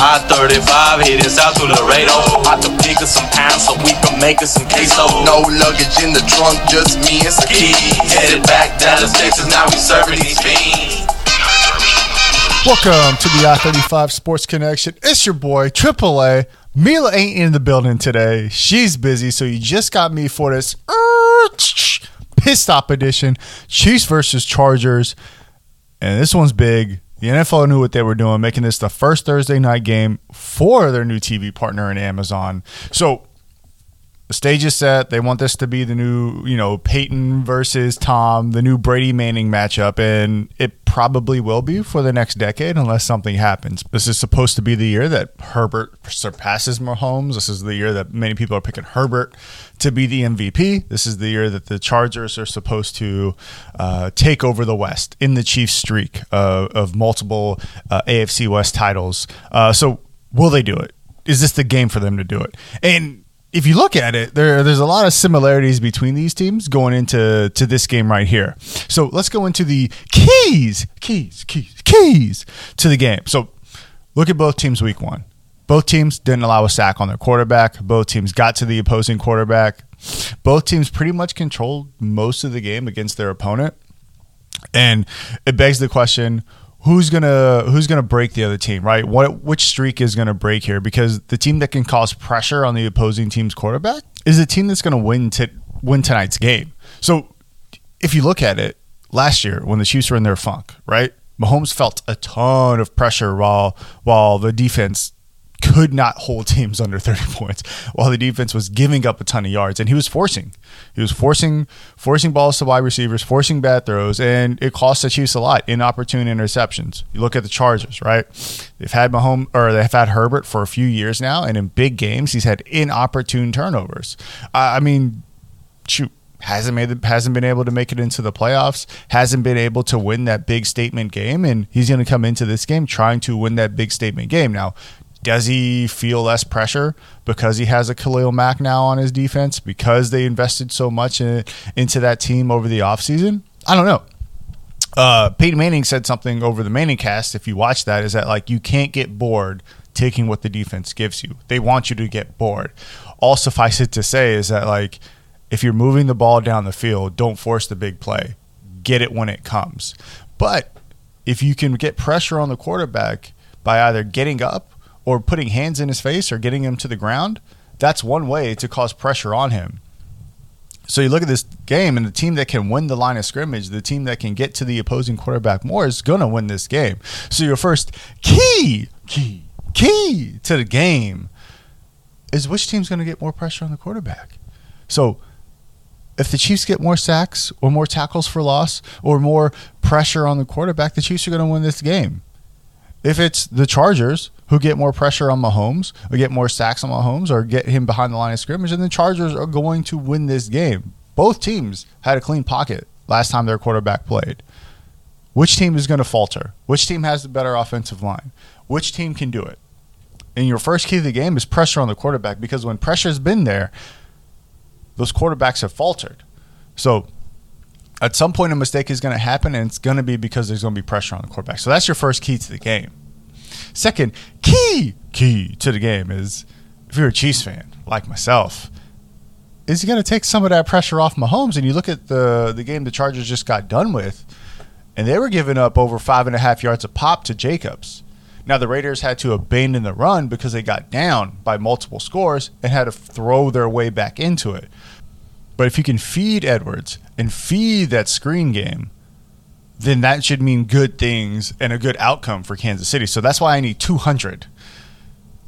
I-35 heading south to Laredo. About to pick up some pounds so we can make us some queso. No luggage in the trunk, just me and some keys. Headed back Dallas, Texas, now we serving these fiends. Welcome to the I 35 Sports Connection. It's your boy, AAA. Mila ain't in the building today. She's busy, so you just got me for this uh, pissed off edition Chiefs versus Chargers. And this one's big. The NFL knew what they were doing, making this the first Thursday night game for their new TV partner in Amazon. So the stage is set. They want this to be the new, you know, Peyton versus Tom, the new Brady Manning matchup, and it probably will be for the next decade unless something happens. This is supposed to be the year that Herbert surpasses Mahomes. This is the year that many people are picking Herbert to be the MVP. This is the year that the Chargers are supposed to uh, take over the West in the Chiefs streak uh, of multiple uh, AFC West titles. Uh, so, will they do it? Is this the game for them to do it? And if you look at it, there there's a lot of similarities between these teams going into to this game right here. So let's go into the keys, keys, keys, keys to the game. So look at both teams week one. Both teams didn't allow a sack on their quarterback. Both teams got to the opposing quarterback. Both teams pretty much controlled most of the game against their opponent. And it begs the question, who's gonna who's gonna break the other team, right? What which streak is gonna break here? Because the team that can cause pressure on the opposing team's quarterback is the team that's gonna win to win tonight's game. So if you look at it, last year when the Chiefs were in their funk, right? Mahomes felt a ton of pressure while while the defense could not hold teams under 30 points while the defense was giving up a ton of yards. And he was forcing he was forcing forcing balls to wide receivers forcing bad throws and it cost the Chiefs a lot. Inopportune interceptions. You look at the Chargers right? They've had Mahomes or they've had Herbert for a few years now and in big games he's had inopportune turnovers. Uh, I mean shoot hasn't made hasn't been able to make it into the playoffs, hasn't been able to win that big statement game, and he's going to come into this game trying to win that big statement game. Now, does he feel less pressure because he has a Khalil Mack now on his defense because they invested so much in, into that team over the offseason? I don't know. Uh, Peyton Manning said something over the Manning cast. If you watch that, is that like you can't get bored taking what the defense gives you. They want you to get bored. All suffice it to say is that like if you're moving the ball down the field, don't force the big play. Get it when it comes. But if you can get pressure on the quarterback by either getting up or putting hands in his face or getting him to the ground, that's one way to cause pressure on him. So you look at this game, and the team that can win the line of scrimmage, the team that can get to the opposing quarterback more, is going to win this game. So your first key, key, key to the game is which team's going to get more pressure on the quarterback. So if the Chiefs get more sacks or more tackles for loss or more pressure on the quarterback, the Chiefs are going to win this game. If it's the Chargers who get more pressure on Mahomes, or get more sacks on Mahomes, or get him behind the line of scrimmage, and the Chargers are going to win this game. Both teams had a clean pocket last time their quarterback played. Which team is going to falter? Which team has the better offensive line? Which team can do it? And your first key to the game is pressure on the quarterback because when pressure's been there, those quarterbacks have faltered. So at some point, a mistake is going to happen, and it's going to be because there's going to be pressure on the quarterback. So that's your first key to the game. Second key key to the game is if you're a Chiefs fan like myself, is you're going to take some of that pressure off Mahomes. And you look at the the game the Chargers just got done with, and they were giving up over five and a half yards a pop to Jacobs. Now the Raiders had to abandon the run because they got down by multiple scores and had to throw their way back into it. But if you can feed Edwards and feed that screen game, then that should mean good things and a good outcome for Kansas City. So that's why I need 200.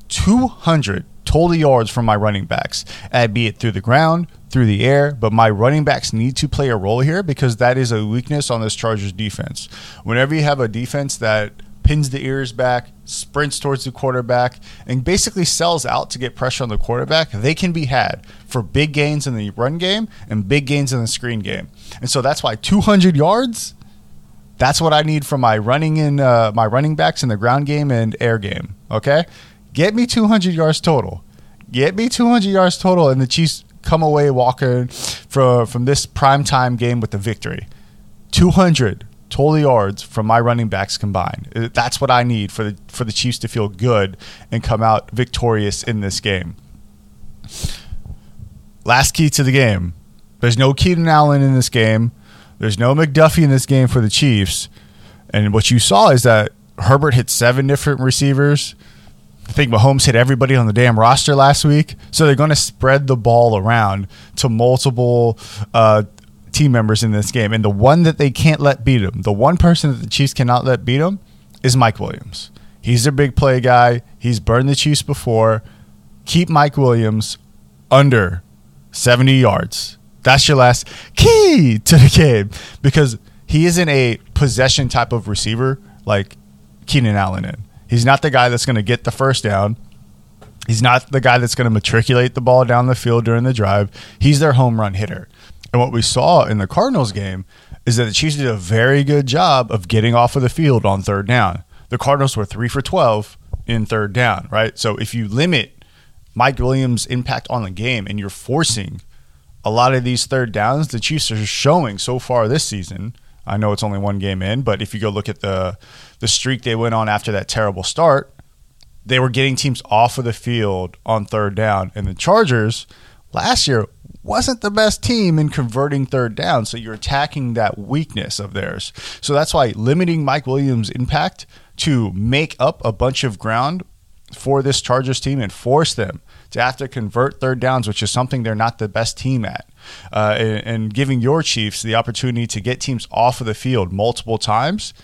200 total yards from my running backs, uh, be it through the ground, through the air, but my running backs need to play a role here because that is a weakness on this Chargers defense. Whenever you have a defense that pins the ears back, sprints towards the quarterback, and basically sells out to get pressure on the quarterback, they can be had for big gains in the run game and big gains in the screen game. And so that's why 200 yards, that's what I need from my running in uh, my running backs in the ground game and air game. Okay, get me 200 yards total. Get me 200 yards total, and the Chiefs come away walking from from this prime time game with the victory. 200 total yards from my running backs combined. Uh, That's what I need for the for the Chiefs to feel good and come out victorious in this game. Last key to the game. There's no Keenan Allen in this game. There's no McDuffie in this game for the Chiefs. And what you saw is that Herbert hit seven different receivers. I think Mahomes hit everybody on the damn roster last week. So they're going to spread the ball around to multiple uh, team members in this game. And the one that they can't let beat them, the one person that the Chiefs cannot let beat them, is Mike Williams. He's their big play guy. He's burned the Chiefs before. Keep Mike Williams under 70 yards. That's your last key to the game because he isn't a possession type of receiver like Keenan Allen in. He's not the guy that's going to get the first down. He's not the guy that's going to matriculate the ball down the field during the drive. He's their home run hitter. And what we saw in the Cardinals game is that the Chiefs did a very good job of getting off of the field on third down. The Cardinals were 3 for 12 in third down, right? So if you limit Mike Williams' impact on the game and you're forcing a lot of these third downs, the Chiefs are showing so far this season. I know it's only one game in, but if you go look at the the streak they went on after that terrible start, they were getting teams off of the field on third down. And the Chargers last year wasn't the best team in converting third down. So you're attacking that weakness of theirs. So that's why limiting Mike Williams' impact to make up a bunch of ground for this Chargers team and force them to have to convert third downs, which is something they're not the best team at, uh, and, and giving your Chiefs the opportunity to get teams off of the field multiple times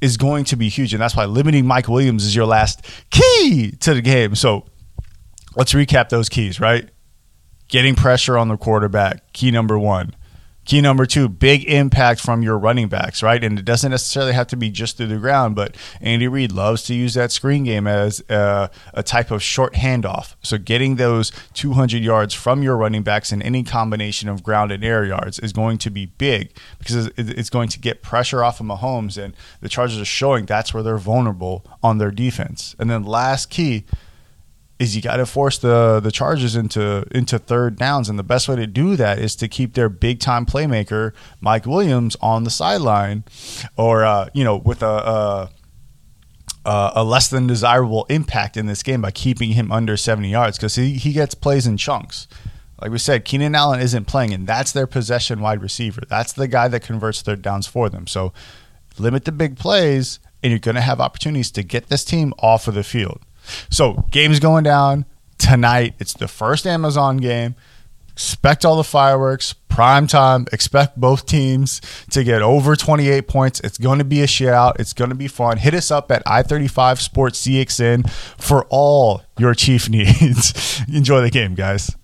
is going to be huge. And that's why limiting Mike Williams is your last key to the game. So let's recap those keys, right? Getting pressure on the quarterback, key number one. Key number two, big impact from your running backs, right? And it doesn't necessarily have to be just through the ground, but Andy Reid loves to use that screen game as uh, a type of short handoff. So getting those 200 yards from your running backs in any combination of ground and air yards is going to be big because it's going to get pressure off of Mahomes, and the Chargers are showing that's where they're vulnerable on their defense. And then last key is you got to force the the Chargers into into third downs, and the best way to do that is to keep their big time playmaker Mike Williams on the sideline, or uh, you know with a, a a less than desirable impact in this game by keeping him under seventy yards because he he gets plays in chunks. Like we said, Keenan Allen isn't playing, and that's their possession wide receiver. That's the guy that converts third downs for them. So limit the big plays, and you're going to have opportunities to get this team off of the field. So, game's going down tonight. It's the first Amazon game. Expect all the fireworks, prime time. Expect both teams to get over 28 points. It's going to be a shootout. It's going to be fun. Hit us up at I 35 Sports CXN for all your Chief needs. Enjoy the game, guys.